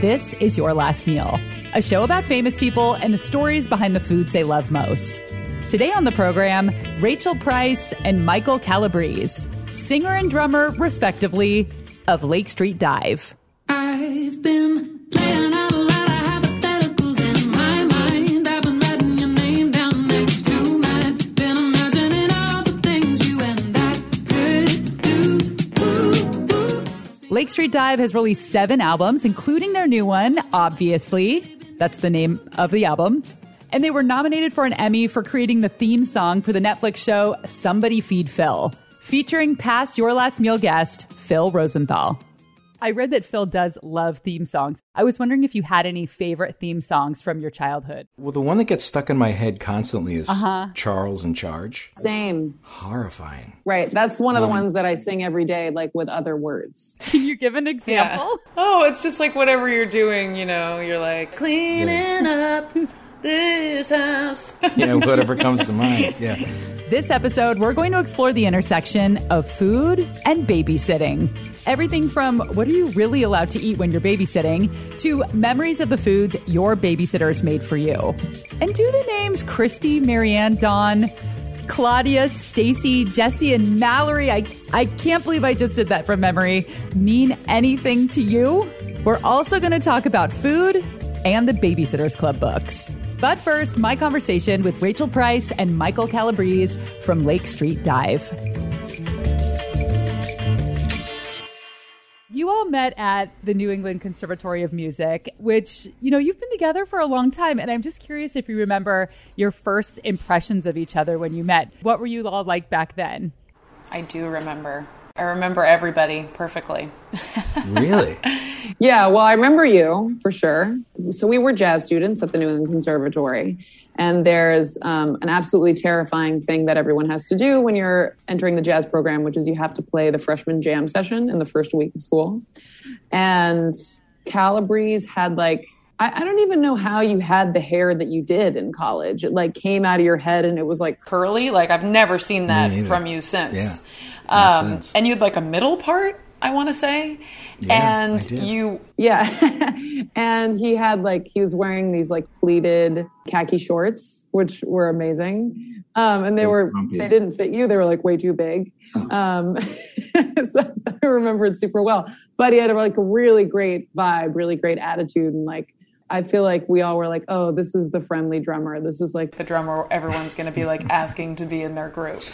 this is Your Last Meal, a show about famous people and the stories behind the foods they love most. Today on the program, Rachel Price and Michael Calabrese, singer and drummer, respectively, of Lake Street Dive. I've been playing out a Lake Street Dive has released seven albums, including their new one, Obviously. That's the name of the album. And they were nominated for an Emmy for creating the theme song for the Netflix show Somebody Feed Phil, featuring past Your Last Meal guest, Phil Rosenthal. I read that Phil does love theme songs. I was wondering if you had any favorite theme songs from your childhood. Well, the one that gets stuck in my head constantly is Uh-huh. Charles in Charge. Same. Horrifying. Right. That's one of the Um, ones that I sing every day, like with other words. Can you give an example? Oh, it's just like whatever you're doing, you know, you're like cleaning up this house. Yeah, whatever comes to mind. Yeah. This episode, we're going to explore the intersection of food and babysitting. Everything from what are you really allowed to eat when you're babysitting to memories of the foods your babysitters made for you. And do the names Kristy, Marianne, Dawn, Claudia, Stacey, Jessi, and Mallory, I, I can't believe I just did that from memory, mean anything to you? We're also going to talk about food and the Babysitters Club books. But first, my conversation with Rachel Price and Michael Calabrese from Lake Street Dive. You all met at the New England Conservatory of Music, which, you know, you've been together for a long time. And I'm just curious if you remember your first impressions of each other when you met. What were you all like back then? I do remember. I remember everybody perfectly. Really? Yeah, well, I remember you for sure. So we were jazz students at the New England Conservatory. And there's um, an absolutely terrifying thing that everyone has to do when you're entering the jazz program, which is you have to play the freshman jam session in the first week of school. And Calabrese had like, I, I don't even know how you had the hair that you did in college. It like came out of your head and it was like Curly, like I've never seen that from you since. Yeah, Um, and you had like a middle part, I want to say. Yeah, and you, Yeah. and he had like, he was wearing these like pleated khaki shorts, which were amazing. Um, and they were, frumpy. they didn't fit you. They were like way too big. Um, so I remember it super well. But he had like a really great vibe, really great attitude. And like, I feel like we all were like, oh, this is the friendly drummer. This is like, the drummer, everyone's going to be like asking to be in their group.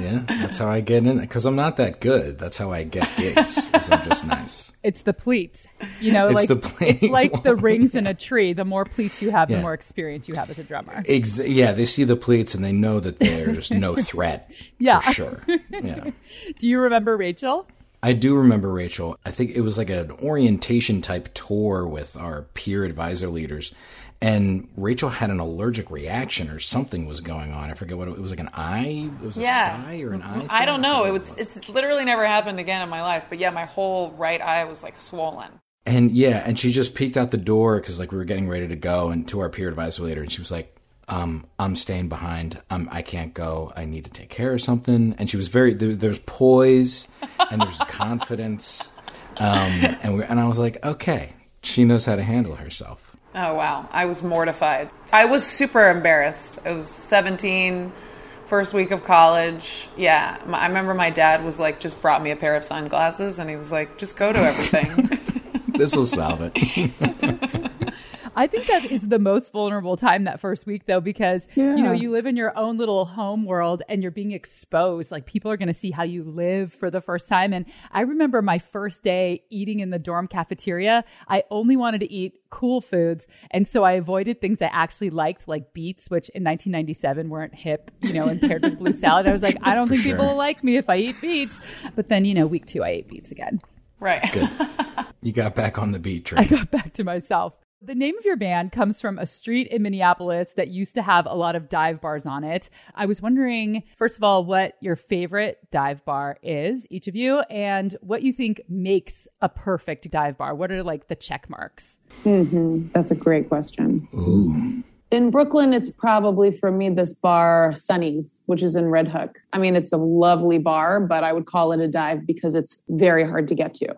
Yeah. That's how I get in Because I'm not that good. That's how I get gigs. 'cause I'm just nice. It's the pleats. You know, It's like the pleat. it's like the rings in a tree. The more pleats you have, the more experience you have as a drummer. Ex- yeah, they see the pleats and they know that there's no threat. Yeah. For sure. Yeah. Do you remember Rachel? I do remember Rachel. I think it was like an orientation type tour with our peer advisor leaders. And Rachel had an allergic reaction or something was going on. I forget what it, it was like an eye. It was a Yeah. sty or an eye. I don't thing? know. It forget was, what it's literally never happened again in my life. But yeah, my whole right eye was like swollen. And yeah, and she just peeked out the door because like we were getting ready to go, and to our peer advisor later, and she was like, um, "I'm staying behind. Um, I can't go. I need to take care of something." And she was very there, there's poise and there's confidence, um, and we, and I was like, "Okay, she knows how to handle herself." Oh wow, I was mortified. I was super embarrassed. I was 17, first week of college. Yeah, my, I remember my dad was like, just brought me a pair of sunglasses, and he was like, just go to everything. This will solve it. I think that is the most vulnerable time that first week though, because you know, you live in your own little home world and you're being exposed. Like people are going to see how you live for the first time. And I remember my first day eating in the dorm cafeteria. I only wanted to eat cool foods. And so I avoided things I actually liked, like beets, which in 1997 weren't hip, you know, and paired with blue salad. I was like, I don't For think people will like me if I eat beets. But then, you know, week two, I ate beets again. right. Good. You got back on the beat I got back to myself. The name of your band comes from a street in Minneapolis that used to have a lot of dive bars on it. I was wondering, first of all, what your favorite dive bar is, each of you, and what you think makes a perfect dive bar. What are like the check marks? Mm-hmm. That's a great question. In Brooklyn, it's probably for me this bar, Sunny's, which is in Red Hook. I mean, it's a lovely bar, but I would call it a dive because it's very hard to get to.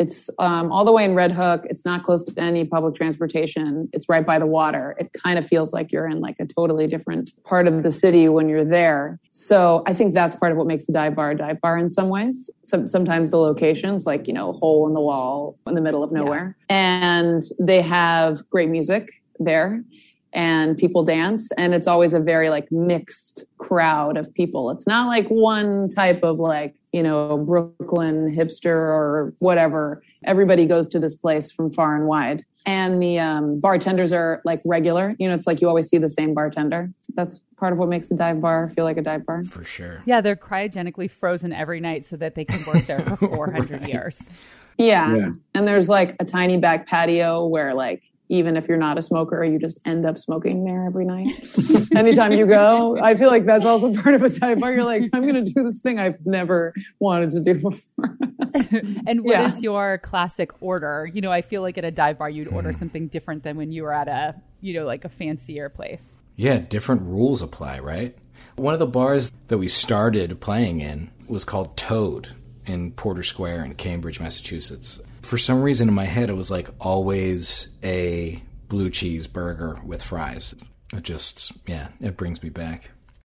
It's um, all the way in Red Hook. It's not close to any public transportation. It's right by the water. It kind of feels like you're in like a totally different part of the city when you're there. So I think that's part of what makes a dive bar a dive bar in some ways. Some, sometimes the locations, like, you know, hole in the wall in the middle of nowhere. And they have great music there and people dance and it's always a very like mixed crowd of people it's not like one type of like you know brooklyn hipster or whatever everybody goes to this place from far and wide and the um, bartenders are like regular you know it's like you always see the same bartender that's part of what makes a dive bar feel like a dive bar For sure. Yeah, they're cryogenically frozen every night so that they can work there for 400 years. yeah. Yeah. and there's like a tiny back patio where like even if you're not a smoker you just end up smoking there every night anytime you go i feel like that's also part of a dive bar you're like i'm gonna do this thing i've never wanted to do before And what is Yeah. your classic order? You know, I feel like at a dive bar you'd order hmm. something different than when you were at a, you know, like a fancier place. Yeah, different rules apply, right? One of the bars that we started playing in was called Toad in Porter Square in Cambridge, Massachusetts. For some reason in my head, it was like always a blue cheese burger with fries. It just, yeah, it brings me back.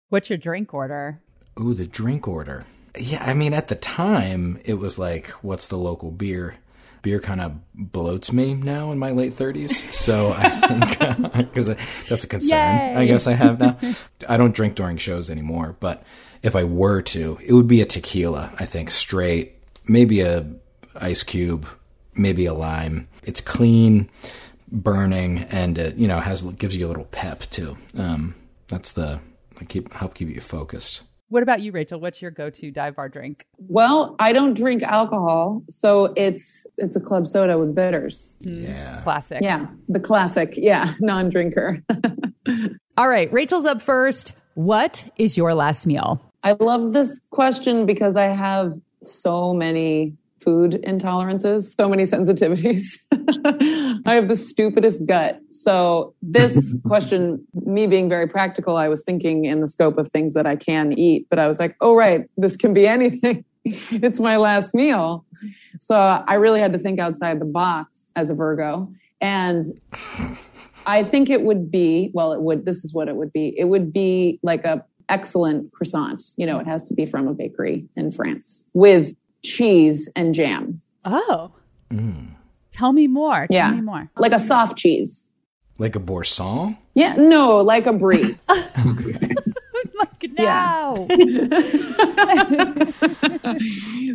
What's your drink order? Ooh, the drink order. Yeah, I mean, at the time, it was like, what's the local beer? Beer kind of bloats me now in my late 30s. So I think, because that's a concern Yay. I guess I have now. I don't drink during shows anymore, but if I were to, it would be a tequila, I think, straight, maybe a ice cube, maybe a lime. It's clean, burning, and it, you know, has gives you a little pep too. Um, that's the, keep help keep you focused. What about you, Rachel? What's your go-to dive bar drink? well i don't drink alcohol so it's it's a club soda with bitters Yeah. Classic. yeah the classic yeah non-drinker All right, Rachel's up first. What is your last meal? I love this question because I have so many food intolerances, so many sensitivities. I have the stupidest gut. So, this question, me being very practical, I was thinking in the scope of things that I can eat, but I was like, oh, right, this can be anything. it's my last meal. So, I really had to think outside the box as a Virgo. And I think it would be, well, it would, this is what it would be. It would be like a excellent croissant. You know, it has to be from a bakery in France with cheese and jam. Oh. Tell me more. Tell Yeah. me more. Like a soft cheese. Like a boursin? Yeah, no, like a brie. Like, Yeah. no.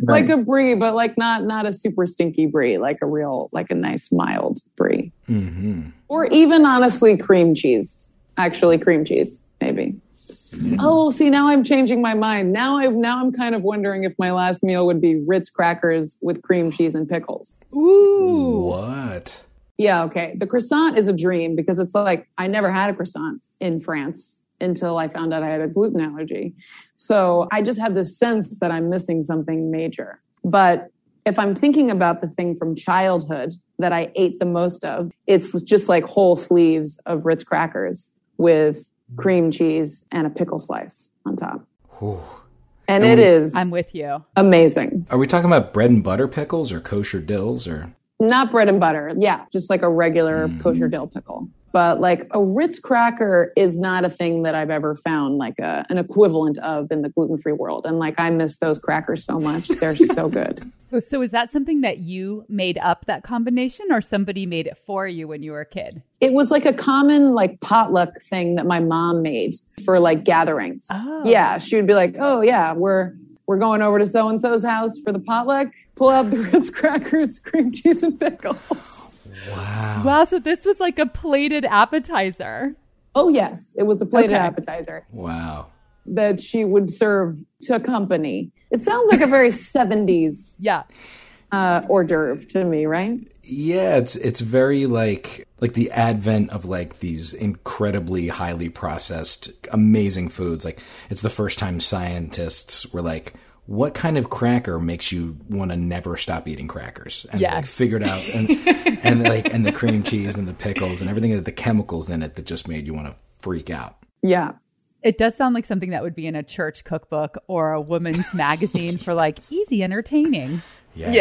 like a brie, but like not not a super stinky brie, like a real like a nice mild brie. Mm-hmm. Or even honestly cream cheese. Actually cream cheese, maybe. Oh, see, now I'm changing my mind. Now I've now I'm kind of wondering if my last meal would be Ritz crackers with cream cheese and pickles. Ooh. What? Yeah, okay. The croissant is a dream because it's like I never had a croissant in France until I found out I had a gluten allergy. So I just have this sense that I'm missing something major. But if I'm thinking about the thing from childhood that I ate the most of, it's just like whole sleeves of Ritz crackers with cream cheese and a pickle slice on top. Whew. And it is I'm with you. amazing. Are we talking about bread and butter pickles or kosher dills or? Not bread and butter. Yeah, just like a regular hmm. kosher dill pickle. But like a Ritz cracker is not a thing that I've ever found like a, an equivalent of in the gluten free world. And like I miss those crackers so much. They're so good. Oh, So is that something that you made up that combination or somebody made it for you when you were a kid? It was like a common like potluck thing that my mom made for like gatherings. Oh. Yeah, she would be like, "Oh yeah, we're we're going over to so and so's house for the potluck. Pull out the Ritz crackers, cream cheese, and pickles." Wow. Wow, so this was like a plated appetizer. Oh yes, it was a plated Okay. appetizer. Wow. that she would serve to a company. It sounds like a very 70s Yeah. uh, hors d'oeuvre to me, right? Yeah, it's it's very like like the advent of like these incredibly highly processed, amazing foods. Like it's the first time scientists were like, "What kind of cracker makes you want to never stop eating crackers?" And they, like figured out, and and like and the cream cheese and the pickles and everything, that the chemicals in it that just made you want to freak out. Yeah. It does sound like something that would be in a church cookbook or a woman's magazine for like easy entertaining. Yes.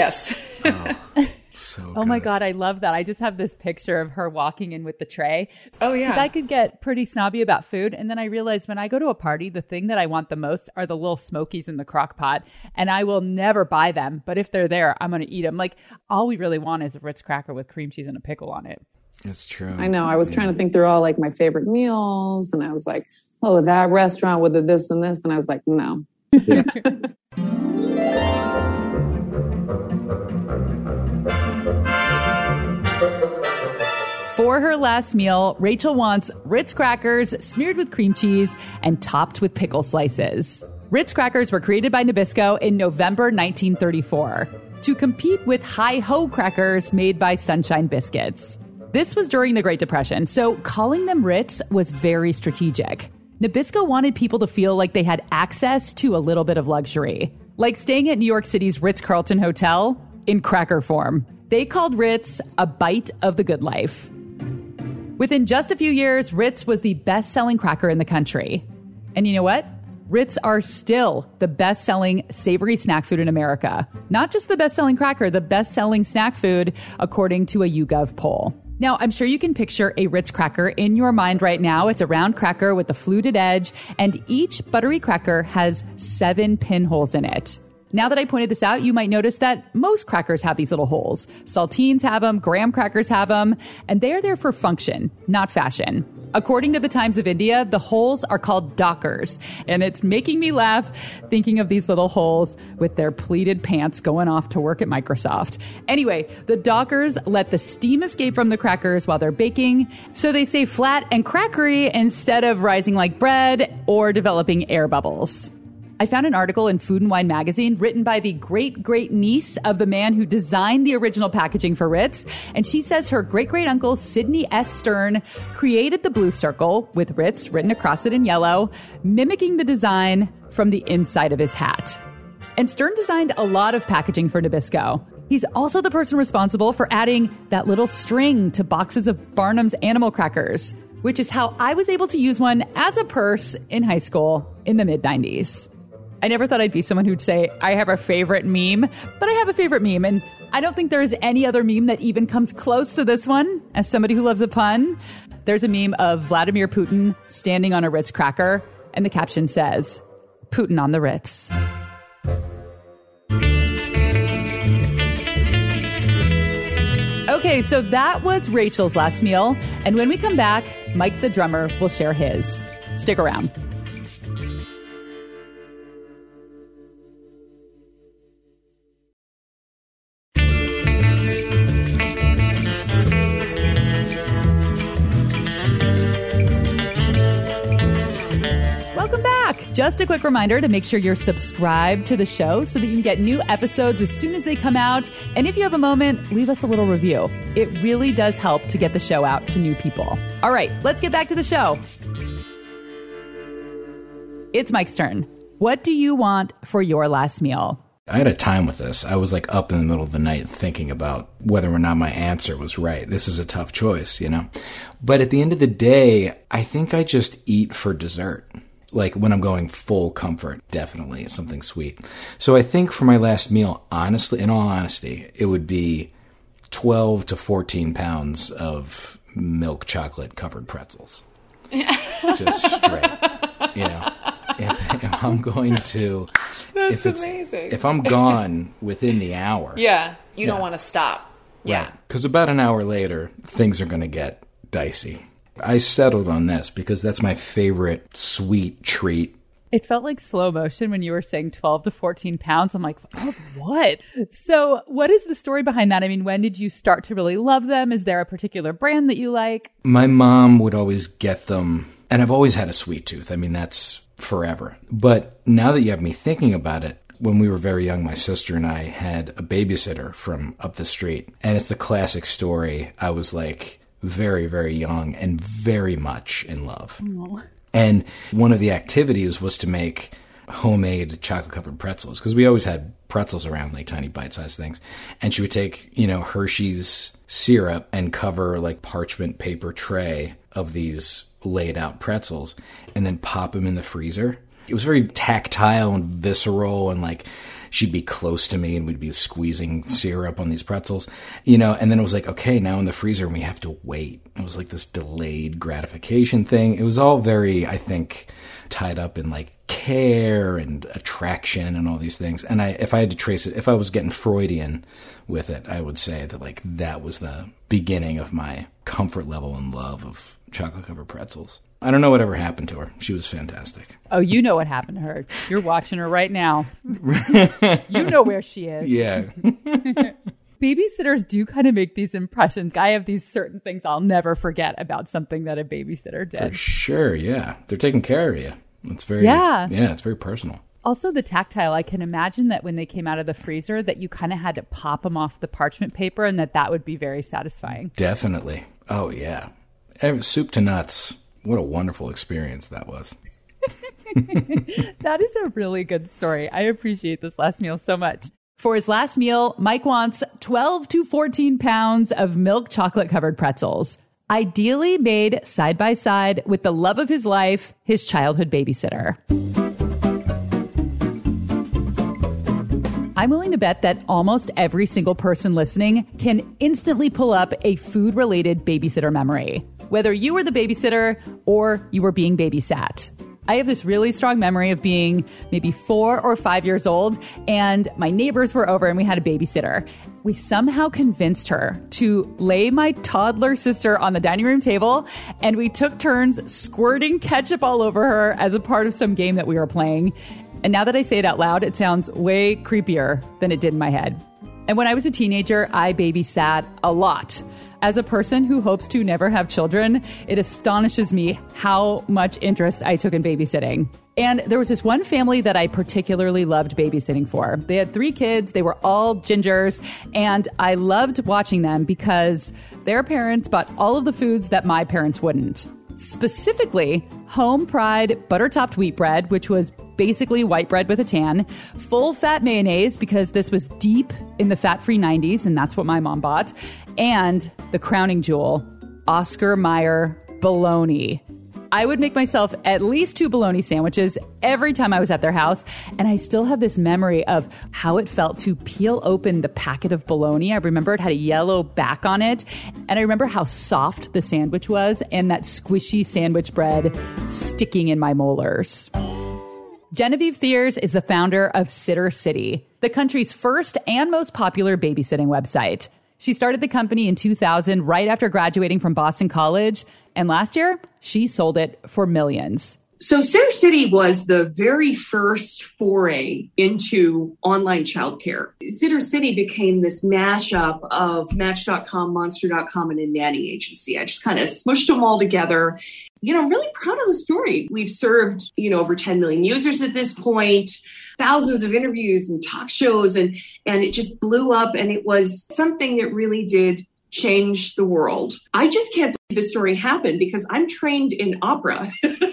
Yes. Oh. So Oh my good. god, I love that. I just have this picture of her walking in with the tray. Oh, yeah. Because I could get pretty snobby about food, and then I realized when I go to a party, the thing that I want the most are the little smokies in the crock pot, and I will never buy them. But if they're there, I'm going to eat them. Like all we really want is a Ritz cracker with cream cheese and a pickle on it. It's true. I know. I was trying to think through all like my favorite meals, and I was like, oh, that restaurant with the this and this, and I was like, no. For her last meal, Rachel wants Ritz crackers smeared with cream cheese and topped with pickle slices. Ritz crackers were created by Nabisco in November 1934 to compete with Hi Ho crackers made by Sunshine Biscuits. This was during the Great Depression, so calling them Ritz was very strategic. Nabisco wanted people to feel like they had access to a little bit of luxury, like staying at New York City's Ritz Carlton Hotel in cracker form. They called Ritz a bite of the good life. Within just a few years, Ritz was the best selling cracker in the country. And you know what? Ritz are still the best selling savory snack food in America. Not just the best selling cracker, the best selling snack food, according to a YouGov poll. Now, I'm sure you can picture a Ritz cracker in your mind right now. It's a round cracker with a fluted edge, and each buttery cracker has seven pinholes in it. Now that I pointed this out, you might notice that most crackers have these little holes. Saltines have them, graham crackers have them, and they are there for function, not fashion. According to the Times of India, the holes are called dockers, and it's making me laugh thinking of these little holes with their pleated pants going off to work at Microsoft. Anyway, the dockers let the steam escape from the crackers while they're baking, so they stay flat and crackery instead of rising like bread or developing air bubbles. I found an article in Food and Wine magazine written by the great great niece of the man who designed the original packaging for Ritz. And she says her great great uncle, Sidney S. Stern, created the blue circle with Ritz written across it in yellow, mimicking the design from the inside of his hat. And Stern designed a lot of packaging for Nabisco. He's also the person responsible for adding that little string to boxes of Barnum's animal crackers, which is how I was able to use one as a purse in high school in the mid 90s. I never thought I'd be someone who'd say, I have a favorite meme, but I have a favorite meme. And I don't think there is any other meme that even comes close to this one. As somebody who loves a pun, there's a meme of Vladimir Putin standing on a Ritz cracker, and the caption says, Putin on the Ritz. Okay, so that was Rachel's last meal. And when we come back, Mike the drummer will share his. Stick around. Just a quick reminder to make sure you're subscribed to the show so that you can get new episodes as soon as they come out. And if you have a moment, leave us a little review. It really does help to get the show out to new people. All right, let's get back to the show. It's Mike's turn. What do you want for your last meal? I had a time with this. I was like up in the middle of the night thinking about whether or not my answer was right. This is a tough choice, you know? But at the end of the day, I think I just eat for dessert. Like when I'm going full comfort, definitely something sweet. So I think for my last meal, honestly, in all honesty, it would be 12 to 14 pounds of milk chocolate covered pretzels. just straight, you know? If, if I'm going to, That's if it's, amazing. If I'm gone within the hour, yeah. You don't want to stop. Yeah. because about an hour later, things are going to get dicey. I settled on this because that's my favorite sweet treat. It felt like slow motion when you were saying 12 to 14 pounds. I'm like, of what? So, what is the story behind that? I mean, when did you start to really love them? Is there a particular brand that you like? My mom would always get them, and I've always had a sweet tooth. I mean, that's forever. But now that you have me thinking about it, when we were very young, my sister and I had a babysitter from up the street. And it's the classic story. I was like very, very young and very much in love. And one of the activities was to make homemade chocolate covered pretzels because we always had pretzels around, like tiny bite sized things. And she would take, you know, Hershey's syrup and cover like parchment paper tray of these laid out pretzels and then pop them in the freezer. It was very tactile and visceral and like she'd be close to me and we'd be squeezing syrup on these pretzels, you know, and then it was like, okay, now in the freezer and we have to wait. It was like this delayed gratification thing. It was all very, I think, tied up in like care and attraction and all these things. And I, if I had to trace it, if I was getting Freudian with it, I would say that like that was the beginning of my comfort level and love of chocolate covered pretzels. I don't know whatever happened to her. She was fantastic. Oh, you know what happened to her. You're watching her right now. you know where she is. Yeah. Babysitters do kind of make these impressions. I have these certain things I'll never forget about something that a babysitter For did. sure. Yeah. They're taking care of you. It's very, Yeah. Yeah. It's very personal. Also, the tactile. I can imagine that when they came out of the freezer, that you kind of had to pop them off the parchment paper, and that that would be very satisfying. Definitely. Oh, yeah. Soup to nuts. What a wonderful experience that was. That is a really good story. I appreciate this last meal so much. For his last meal, Mike wants 12 to 14 pounds of milk chocolate covered pretzels, ideally made side by side with the love of his life, his childhood babysitter. I'm willing to bet that almost every single person listening can instantly pull up a food related babysitter memory, whether you were the babysitter or you were being babysat. I have this really strong memory of being maybe four or five years old, and my neighbors were over and we had a babysitter. We somehow convinced her to lay my toddler sister on the dining room table, and we took turns squirting ketchup all over her as a part of some game that we were playing. And now that I say it out loud, it sounds way creepier than it did in my head. And when I was a teenager, I babysat a lot. As a person who hopes to never have children, it astonishes me how much interest I took in babysitting. And there was this one family that I particularly loved babysitting for. They had three kids, they were all gingers, and I loved watching them because their parents bought all of the foods that my parents wouldn't. Specifically, home pride butter topped wheat bread, which was basically white bread with a tan, full fat mayonnaise, because this was deep in the fat free 90s, and that's what my mom bought, and the crowning jewel, Oscar Mayer bologna. I would make myself at least two bologna sandwiches every time I was at their house. And I still have this memory of how it felt to peel open the packet of bologna. I remember it had a yellow back on it. And I remember how soft the sandwich was and that squishy sandwich bread sticking in my molars. Genevieve Thiers is the founder of Sitter City, the country's first and most popular babysitting website. She started the company in 2000 right after graduating from Boston College, and last year she sold it for millions. So Sitter City was the very first foray into online childcare. Sitter City became this mashup of Match.com, Monster.com, and a nanny agency. I just kind of smushed them all together. You know, I'm really proud of the story. We've served, you know, over 10 million users at this point, thousands of interviews and talk shows, and and it just blew up. And it was something that really did change the world. I just can't believe this story happened because I'm trained in opera.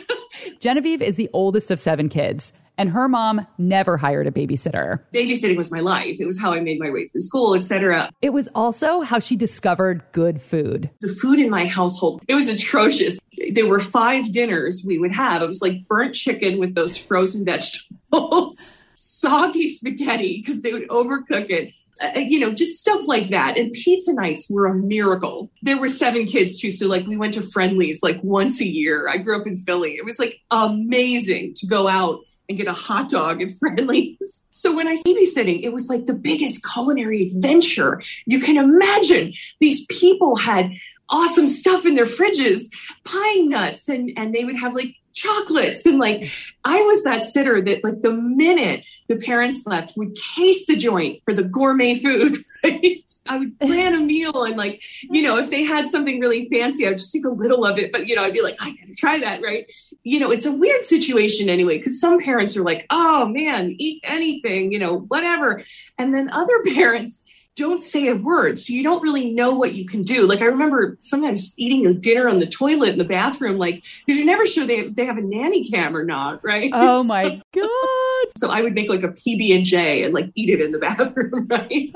Genevieve is the oldest of seven kids, and her mom never hired a babysitter. babysitting was my life. It was how I made my way through school, etc. It was also how she discovered good food. The food in my household, it was atrocious. There were five dinners we would have. It was like burnt chicken with those frozen vegetables, soggy spaghetti because they would overcook it. Uh, you know, just stuff like that. And pizza nights were a miracle. There were seven kids too. So like we went to Friendly's like once a year. I grew up in Philly. It was like amazing to go out and get a hot dog at Friendly's. So when I was babysitting, it was like the biggest culinary adventure you can imagine. These people had awesome stuff in their fridges, pine nuts, and and they would have like chocolates and like I was that sitter that like the minute the parents left would case the joint for the gourmet food, right? I would plan a meal and like, you know, if they had something really fancy, I would just take a little of it, but you know, I'd be like, I gotta try that, right? You know, it's a weird situation anyway, because some parents are like, oh man, eat anything, you know, whatever. And then other parents don't say a word. So you don't really know what you can do. Like I remember sometimes eating a dinner on the toilet in the bathroom, like, because you're never sure they, they have a nanny cam or not, right? Oh my God. So I would make like a PB and J and like eat it in the bathroom, right?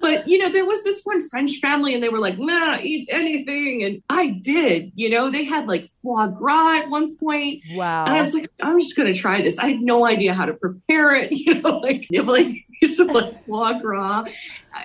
But you know, there was this one French family, and they were like, "Nah, eat anything," and I did. You know, they had like foie gras at one point, Wow. and I was like, "I'm just going to try this." I had no idea how to prepare it. You know, like nibbling some like foie gras.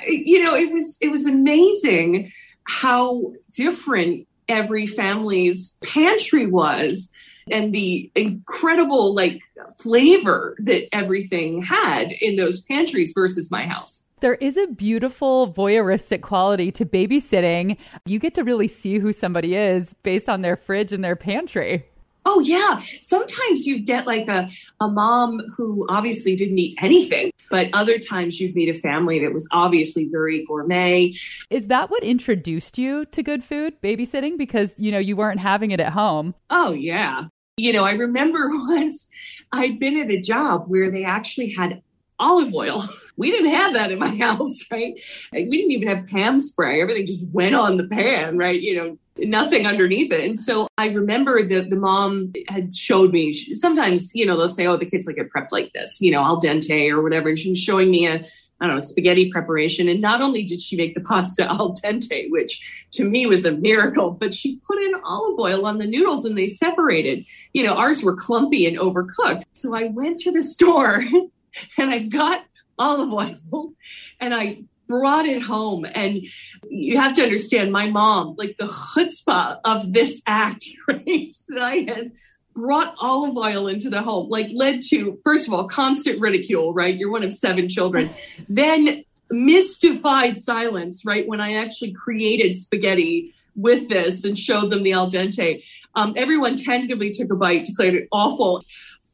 You know, it was it was amazing how different every family's pantry was and the incredible like flavor that everything had in those pantries versus my house. There is a beautiful voyeuristic quality to babysitting. You get to really see who somebody is based on their fridge and their pantry. Oh yeah. Sometimes you get like a, a mom who obviously didn't eat anything, but other times you'd meet a family that was obviously very gourmet. Is that what introduced you to good food, babysitting? Because, you know, you weren't having it at home. Oh yeah. You know, I remember once I'd been at a job where they actually had olive oil. We didn't have that in my house, right? We didn't even have Pam spray. Everything just went on the pan, right? You know, nothing underneath it. And so I remember that the mom had showed me sometimes, you know, they'll say, oh, the kids like it prepped like this, you know, al dente or whatever. And she was showing me a, I don't know, spaghetti preparation. And not only did she make the pasta al dente, which to me was a miracle, but she put in olive oil on the noodles and they separated. You know, ours were clumpy and overcooked. So I went to the store and I got olive oil and I brought it home. And you have to understand my mom, like the chutzpah of this act, right? That I had brought olive oil into the home, like led to, first of all, constant ridicule, right? You're one of seven children. then mystified silence, right? When I actually created spaghetti with this and showed them the al dente. Um, everyone tentatively took a bite, declared it awful.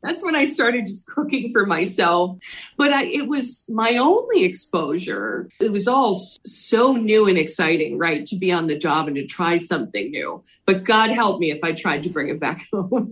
That's when I started just cooking for myself. But I, it was my only exposure. It was all so new and exciting, right? To be on the job and to try something new. But God help me if I tried to bring it back home.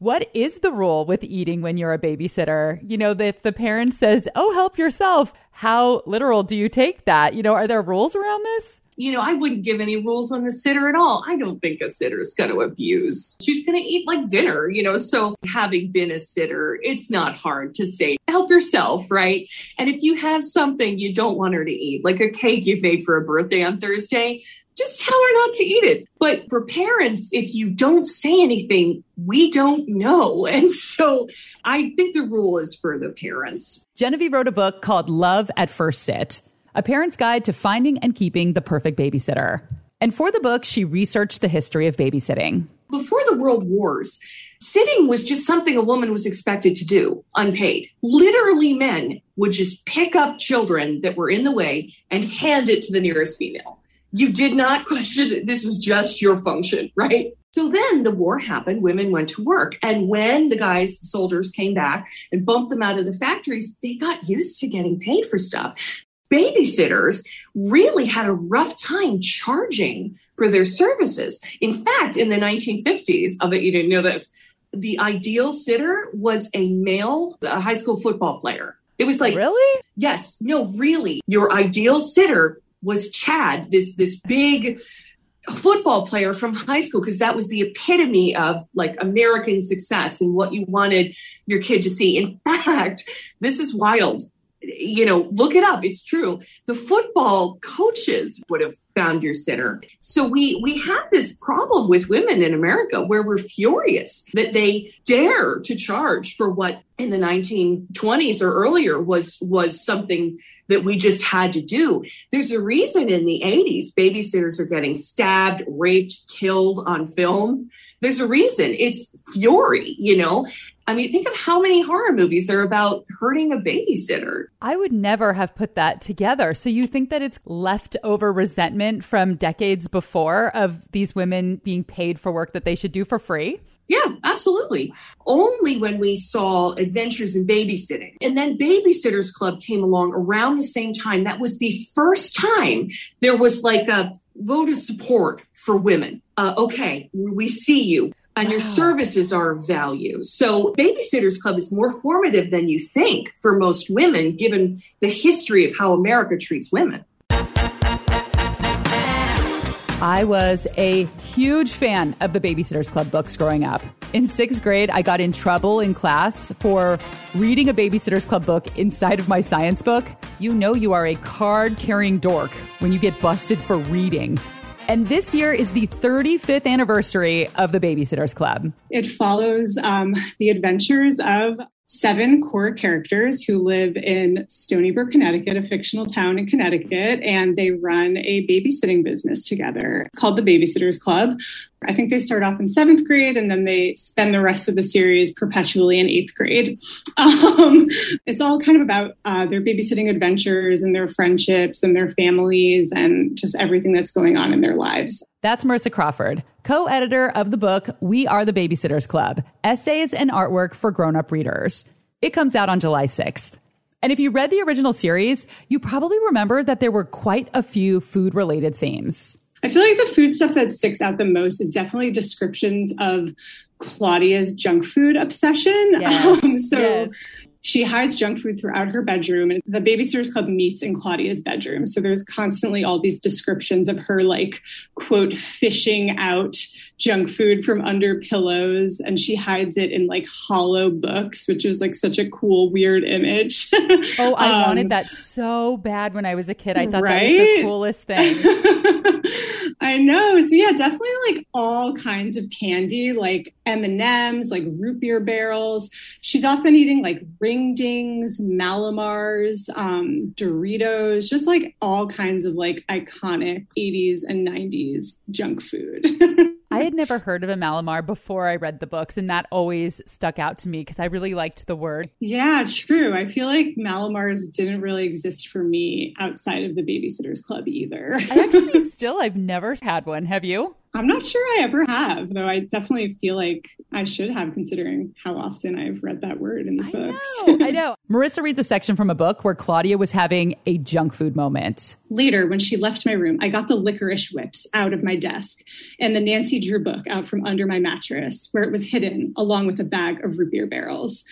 What is the rule with eating when you're a babysitter? You know, if the parent says, oh, help yourself, how literal do you take that? You know, are there rules around this? You know, I wouldn't give any rules on the sitter at all. I don't think a sitter is going to abuse. She's going to eat like dinner, you know. So, having been a sitter, it's not hard to say, help yourself, right? And if you have something you don't want her to eat, like a cake you've made for a birthday on Thursday, just tell her not to eat it. But for parents, if you don't say anything, we don't know. And so I think the rule is for the parents. Genevieve wrote a book called Love at First Sit, a parent's guide to finding and keeping the perfect babysitter. And for the book, she researched the history of babysitting. Before the world wars, sitting was just something a woman was expected to do, unpaid. Literally, men would just pick up children that were in the way and hand it to the nearest female. You did not question it. This was just your function, right? So then the war happened, women went to work. And when the guys, the soldiers came back and bumped them out of the factories, they got used to getting paid for stuff babysitters really had a rough time charging for their services. In fact, in the 1950s, I bet you didn't know this, the ideal sitter was a male a high school football player. It was like, Really? yes, no, really. Your ideal sitter was Chad, this this big football player from high school because that was the epitome of like American success and what you wanted your kid to see. In fact, this is wild. You know, look it up. It's true. The football coaches would have found your sitter. So we we have this problem with women in America where we're furious that they dare to charge for what in the 1920s or earlier was was something that we just had to do. There's a reason in the 80s babysitters are getting stabbed, raped, killed on film. There's a reason. It's fury, you know. I mean, think of how many horror movies are about hurting a babysitter. I would never have put that together. So you think that it's leftover resentment from decades before of these women being paid for work that they should do for free? Yeah, absolutely. Only when we saw Adventures in Babysitting. And then Babysitters Club came along around the same time. That was the first time there was like a vote of support for women. Uh, okay, we see you. and your services are of value. So, Babysitters Club is more formative than you think for most women, given the history of how America treats women. I was a huge fan of the Babysitters Club books growing up. In sixth grade, I got in trouble in class for reading a Babysitters Club book inside of my science book. You know you are a card carrying dork when you get busted for reading. And this year is the 35th anniversary of the Babysitters Club. It follows um, the adventures of seven core characters who live in Stoneybrook, Connecticut, a fictional town in Connecticut, and they run a babysitting business together. Called the Babysitters Club. I think they start off in seventh grade and then they spend the rest of the series perpetually in eighth grade. Um, it's all kind of about uh, their babysitting adventures and their friendships and their families and just everything that's going on in their lives. That's Marissa Crawford, co editor of the book We Are the Babysitters Club Essays and Artwork for Grown Up Readers. It comes out on July 6th. And if you read the original series, you probably remember that there were quite a few food related themes. I feel like the food stuff that sticks out the most is definitely descriptions of Claudia's junk food obsession. Yes, Um, so yes. she hides junk food throughout her bedroom, and the Babysitters Club meets in Claudia's bedroom. So there's constantly all these descriptions of her, like, quote, fishing out junk food from under pillows, and she hides it in like hollow books, which is like such a cool, weird image. Oh, I Um, wanted that so bad when I was a kid. I thought that was the coolest thing. I know. So yeah, definitely like all kinds of candy, like M and M's, like root beer barrels. She's often eating like ring dings, Mallomars, um, Doritos, just like all kinds of like iconic 80s and 90s junk food. I had never heard of a Mallomar before I read the books, and that always stuck out to me because I really liked the word. yeah, true. I feel like Mallomars didn't really exist for me outside of the Babysitters Club either. I actually still, I've never had one. Have you? I'm not sure I ever have, though I definitely feel like I should have, considering how often I've read that word in these I books. know, I know. Marissa reads a section from a book where Claudia was having a junk food moment. Later, when she left my room, I got the licorice whips out of my desk and the Nancy Drew book out from under my mattress, where it was hidden along with a bag of root beer barrels.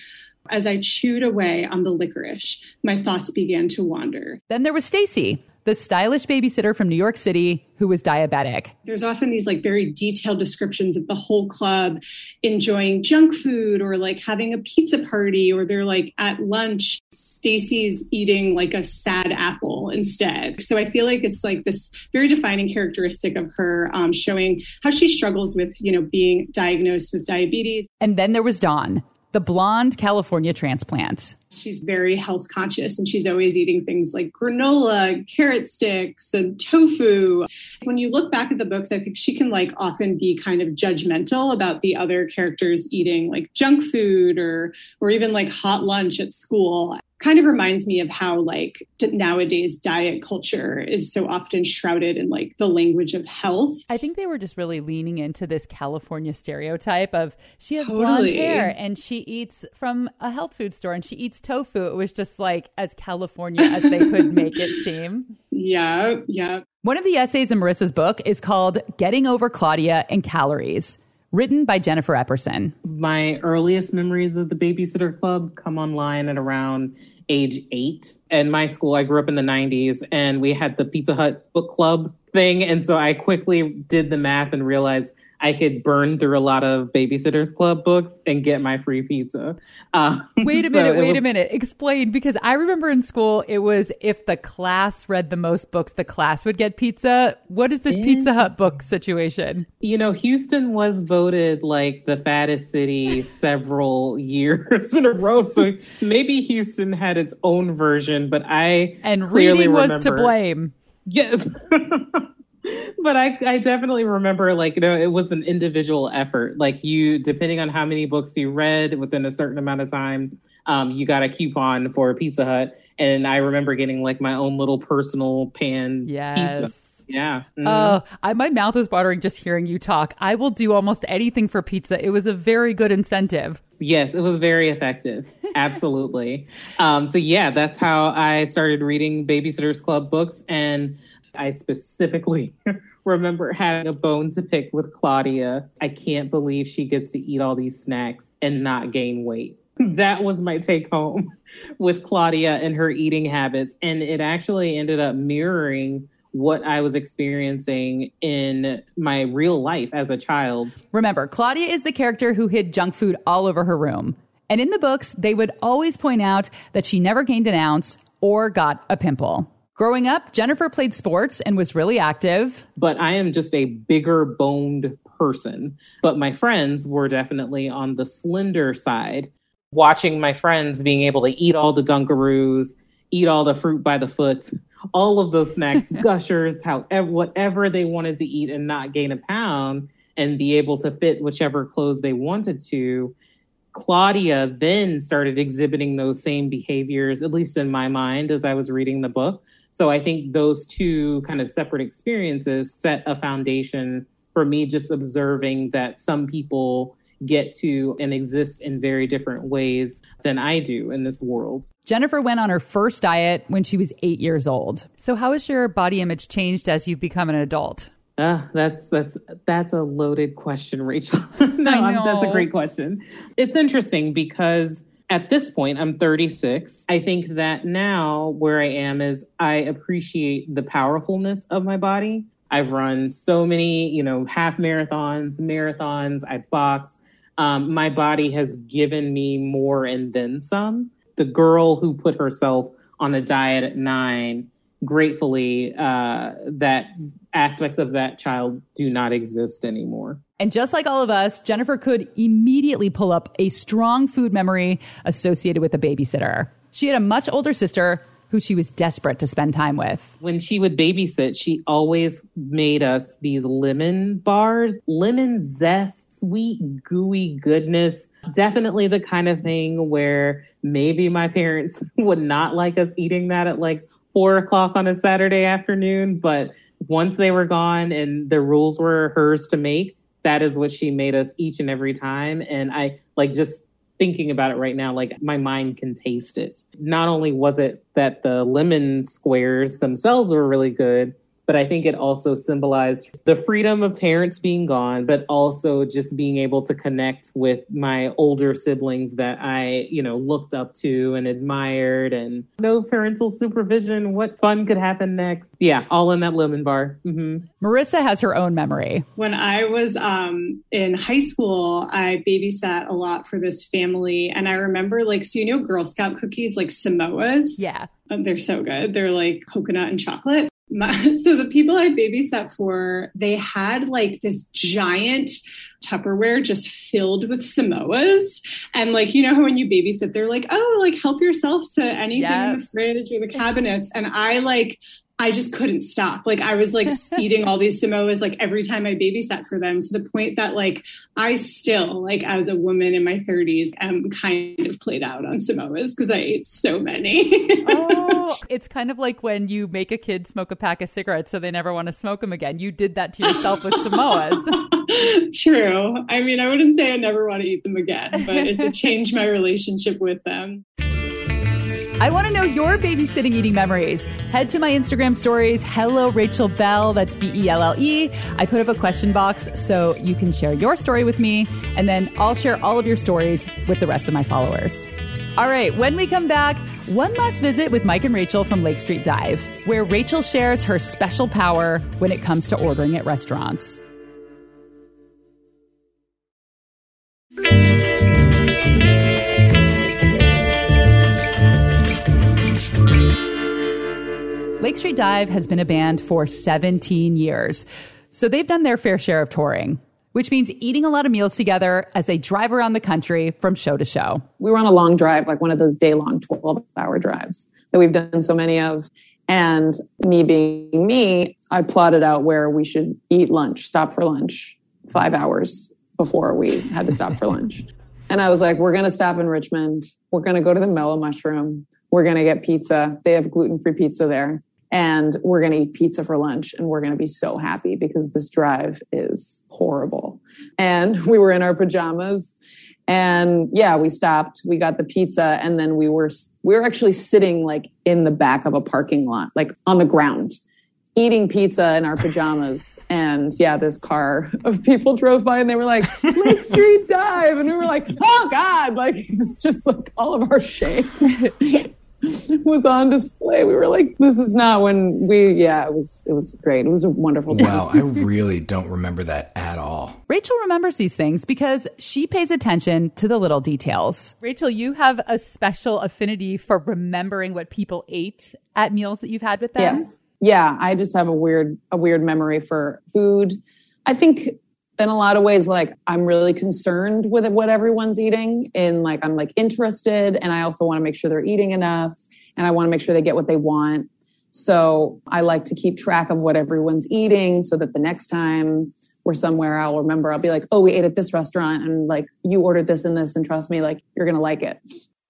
As I chewed away on the licorice, my thoughts began to wander. Then there was Stacey, the stylish babysitter from New York City who was diabetic. There's often these like very detailed descriptions of the whole club enjoying junk food or like having a pizza party or they're like at lunch Stacey's eating like a sad apple instead. So I feel like it's like this very defining characteristic of her um, showing how she struggles with, you know, being diagnosed with diabetes. And then there was Dawn, the blonde California transplant. She's very health conscious and she's always eating things like granola, carrot sticks, and tofu. When you look back at the books, I think she can like often be kind of judgmental about the other characters eating like junk food or or even like hot lunch at school. Kind of reminds me of how like d- nowadays diet culture is so often shrouded in like the language of health. I think they were just really leaning into this California stereotype of she has blonde hair and she eats from a health food store and she eats tofu. It was just like as California as they could make it seem. Yeah, yeah. One of the essays in Marissa's book is called Getting Over Claudia and Calories, written by Jennifer Epperson. my earliest memories of the babysitter club come online at around age eight. In my school, I grew up in the 90s and we had the Pizza Hut book club thing. And so I quickly did the math and realized I could burn through a lot of Babysitters Club books and get my free pizza. Uh, Wait a so minute, it wait was- a minute. Explain because I remember in school it was if the class read the most books, the class would get pizza. What is this Pizza Hut book situation? You know, Houston was voted like the fattest city several years in a row. So maybe Houston had its own version, but I And reading was to blame. Yes. but I, I definitely remember like you know it was an individual effort like you depending on how many books you read within a certain amount of time um, you got a coupon for pizza hut and i remember getting like my own little personal pan pizza Yes. yeah Mhm. Oh, I, my mouth is watering just hearing you talk. I will do almost anything for pizza. It was a very good incentive. Yes, it was very effective. Absolutely. um, so yeah, that's how I started reading Babysitters Club books, and I specifically remember having a bone to pick with Claudia. I can't believe she gets to eat all these snacks and not gain weight. That was my take home with Claudia and her eating habits. And it actually ended up mirroring what I was experiencing in my real life as a child. Remember, Claudia is the character who hid junk food all over her room. And in the books, they would always point out that she never gained an ounce or got a pimple. Growing up, Jennifer played sports and was really active. But I am just a bigger boned person. But my friends were definitely on the slender side. Watching my friends being able to eat all the Dunkaroos, eat all the fruit by the foot, all of those snacks, gushers, however, whatever they wanted to eat and not gain a pound and be able to fit whichever clothes they wanted to. Claudia then started exhibiting those same behaviors, at least in my mind, as I was reading the book. So I think those two kind of separate experiences set a foundation for me just observing that some people get to and exist in very different ways than I do in this world. Jennifer went on her first diet when she was eight years old. So, how has your body image changed as you've become an adult? Uh, that's that's that's a loaded question, Rachel. no, that's a great question. It's interesting because at this point, I'm 36. I think that now where I am is I appreciate the powerfulness of my body. I've run so many, you know, half marathons, marathons. I box. Um, my body has given me more and then some. The girl who put herself on a diet at nine, gratefully, uh, that aspects of that child do not exist anymore. And just like all of us, Jennifer could immediately pull up a strong food memory associated with a babysitter. She had a much older sister who she was desperate to spend time with. When she would babysit, she always made us these lemon bars, lemon zest, sweet, gooey goodness. Definitely the kind of thing where maybe my parents would not like us eating that at like four o'clock on a Saturday afternoon. But once they were gone and the rules were hers to make, that is what she made us each and every time. And I like just thinking about it right now, like my mind can taste it. Not only was it that the lemon squares themselves were really good, but I think it also symbolized the freedom of parents being gone, but also just being able to connect with my older siblings that I, you know, looked up to and admired and no parental supervision. What fun could happen next? Yeah, all in that lemon bar. hmm Marisa has her own memory. When I was um, in high school, I babysat a lot for this family. And I remember, like, so you know, Girl Scout cookies, like Samoas? Yeah. They're so good. They're like coconut and chocolate. My, so the people I babysat for, they had like this giant Tupperware just filled with Samoas. And like, you know how when you babysit, they're like, oh, like help yourself to anything in the fridge or the cabinets. And I like, I just couldn't stop. Like I was like eating all these Samoas like every time I babysat for them to the point that like I still like as a woman in my 30s am kind of played out on Samoas because I ate so many. Oh, it's kind of like when you make a kid smoke a pack of cigarettes so they never want to smoke them again. You did that to yourself with Samoas. True. I mean, I wouldn't say I never want to eat them again, but it's a changed my relationship with them. I want to know your babysitting eating memories. Head to my Instagram stories, hello Rachel Belle, that's B E L L E. I put up a question box so you can share your story with me, and then I'll share all of your stories with the rest of my followers. All right, when we come back, one last visit with Mike and Rachel from Lake Street Dive, where Rachel shares her special power when it comes to ordering at restaurants. Lake Street Dive has been a band for 17 years. So they've done their fair share of touring, which means eating a lot of meals together as they drive around the country from show to show. we were on a long drive, like one of those day long 12 hour drives that we've done so many of. And me being me, I plotted out where we should eat lunch, stop for lunch five hours before we had to stop for lunch. And I was like, we're going to stop in Richmond. We're going to go to the Mellow Mushroom. We're going to get pizza. They have gluten free pizza there. And we're going to eat pizza for lunch. And we're going to be so happy because this drive is horrible. And we were in our pajamas and yeah, we stopped. We got the pizza, and then we were we were actually sitting like in the back of a parking lot, like on the ground, eating pizza in our pajamas. And yeah, this car of people drove by and they were like, Lake Street Dive. And we were like, oh God, like it's just like all of our shame was on display. We were like, this is not when we, yeah, it was, it was great. It was a wonderful time. Wow, I really don't remember that at all. Rachel remembers these things because she pays attention to the little details. Rachel, you have a special affinity for remembering what people ate at meals that you've had with them. Yes. Yeah, I just have a weird a weird memory for food. I think in a lot of ways like I'm really concerned with what everyone's eating and like I'm like interested and I also want to make sure they're eating enough and I want to make sure they get what they want. So I like to keep track of what everyone's eating so that the next time we're somewhere I'll remember I'll be like, "Oh, we ate at this restaurant and like you ordered this and this and trust me like you're to like it."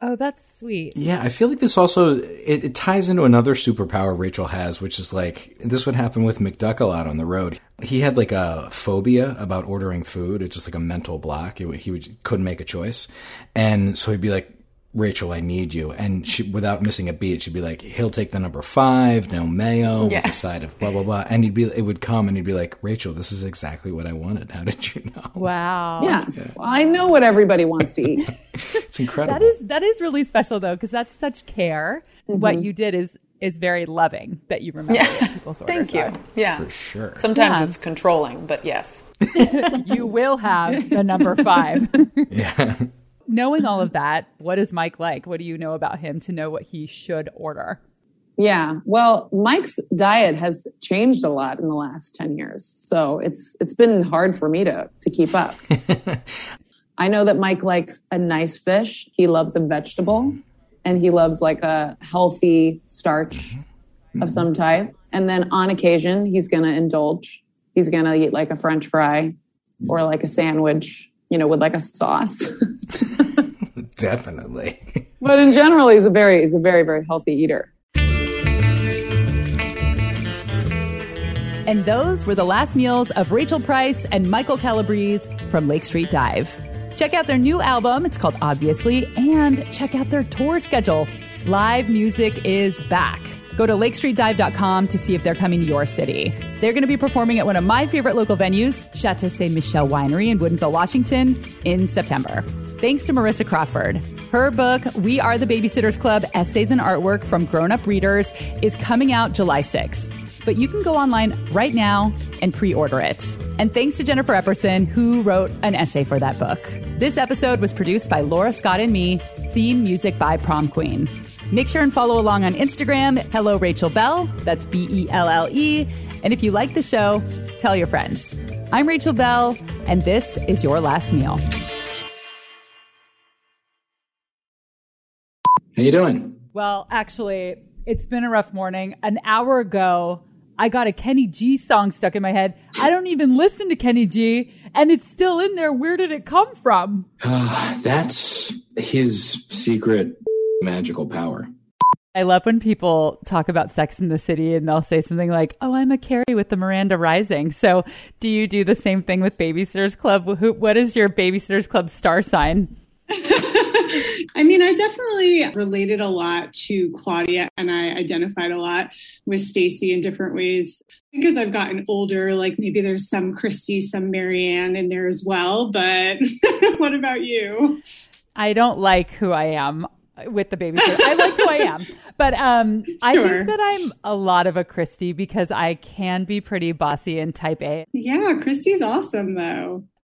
Oh, that's sweet. Yeah, I feel like this also it, it ties into another superpower Rachel has, which is like this would happen with McDuck a lot on the road. He had like a phobia about ordering food. It's just like a mental block. It, he would, couldn't make a choice, and so he'd be like, "Rachel, I need you," and she, without missing a beat, she'd be like, "He'll take the number five, no mayo, Yeah. with a side of blah blah blah," and he'd be, it would come, and he'd be like, "Rachel, this is exactly what I wanted. How did you know?" Wow. Yeah. I know what everybody wants to eat. It's incredible. That is that is really special though, because that's such care. Mm-hmm. What you did is is very loving that you remember what people's orders Thank you. are. Yeah. for sure. Sometimes Yeah. it's controlling, but yes. You will have the number five. yeah. Knowing all of that, what is Mike like? What do you know about him to know what he should order? Yeah. Well, Mike's diet has changed a lot in the last 10 years. So it's it's been hard for me to to keep up. I know that Mike likes a nice fish. He loves a vegetable and he loves like a healthy starch mm-hmm. of mm-hmm. some type. And then on occasion, he's going to indulge. He's going to eat like a french fry or like a sandwich, you know, with like a sauce. Definitely. but in general, he's a very he's a very very healthy eater. And those were the last meals of Rachel Price and Michael Calabrese from Lake Street Dive. Check out their new album, it's called Obviously, and check out their tour schedule. Live music is back. Go to lakestreetdive.com to see if they're coming to your city. They're going to be performing at one of my favorite local venues, Chateau Saint Michelle Winery in Woodinville, Washington, in September. Thanks to Marisa Crawford. Her book, We Are the Babysitters Club Essays and Artwork from Grown Up Readers, is coming out July 6th but you can go online right now and pre order it. And thanks to Jennifer Epperson, who wrote an essay for that book. This episode was produced by Laura Scott and me, theme music by Prom Queen. Make sure and follow along on Instagram, Hello Rachel Belle, that's B E L L E. And if you like the show, tell your friends. I'm Rachel Belle, and this is Your Last Meal. How you doing? Well, actually, it's been a rough morning. An hour ago, I got a Kenny G song stuck in my head. I don't even listen to Kenny G, and it's still in there. Where did it come from? That's his secret magical power. I love when people talk about Sex in the City and they'll say something like, "Oh, I'm a Carrie with the Miranda Rising." So, do you do the same thing with Babysitters Club? Who, what is your Babysitters Club star sign? I mean, I definitely related a lot to Claudia and I identified a lot with Stacey in different ways. I think as I've gotten older, like maybe there's some Kristy, some Mary Anne in there as well. But what about you? I don't like who I am with the baby. I like who I am, but um, I think that I'm a lot of a Kristy because I can be pretty bossy and type A. Yeah, Kristy's awesome though.